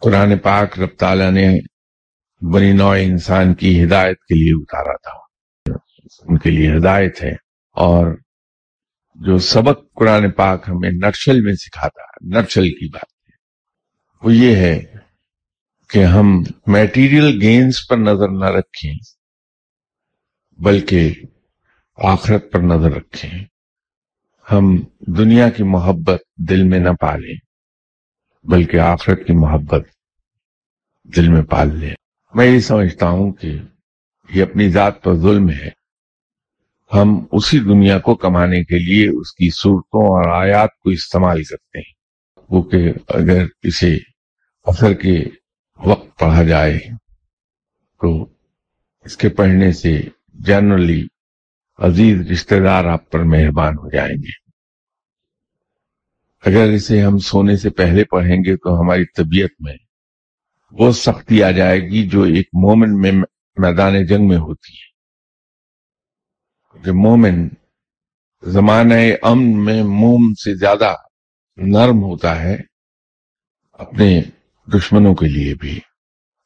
قرآن پاک رب تعالیٰ نے بنی نوع انسان کی ہدایت کے لیے اتارا تھا۔ ان کے لیے ہدایت ہے۔ اور جو سبق قرآن پاک ہمیں نرشل میں سکھاتا ہے نرشل کی بات ہے۔ وہ یہ ہے کہ ہم میٹیریل گینز پر نظر نہ رکھیں، بلکہ آخرت پر نظر رکھیں۔ ہم دنیا کی محبت دل میں نہ پالیں۔ بلکہ آخرت کی محبت دل میں پال لیں میں یہ سمجھتا ہوں کہ یہ اپنی ذات پر ظلم ہے۔ ہم اسی دنیا کو کمانے کے لیے اس کی صورتوں اور آیات کو استعمال کرتے ہیں۔ وہ کہ اگر اسے اثر کے وقت پڑھا جائے تو اس کے پڑھنے سے جنرلی عزیز رشتہ دار آپ پر مہربان ہو جائیں گے۔ اگر اسے ہم سونے سے پہلے پڑھیں گے تو ہماری طبیعت میں وہ سختی آ جائے گی جو ایک مومن میں میدان جنگ میں ہوتی ہے۔ کہ مومن زمانہ امن میں موم سے زیادہ نرم ہوتا ہے، اپنے دشمنوں کے لیے بھی،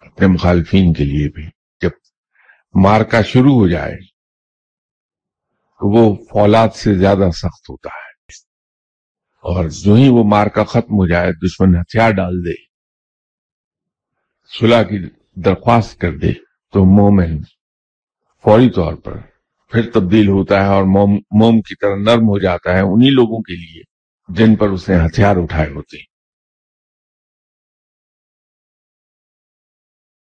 اپنے مخالفین کے لیے بھی۔ جب مارکا شروع ہو جائے، تو وہ فولاد سے زیادہ سخت ہوتا ہے۔ اور جو ہی وہ مارکا ختم ہو جائے، دشمن ہتھیار ڈال دے، صلح کی درخواست کر دے، تو مومن فوری طور پر پھر تبدیل ہوتا ہے اور موم موم کی طرح نرم ہو جاتا ہے انہی لوگوں کے لیے جن پر اس نے ہتھیار اٹھائے ہوتے ہیں۔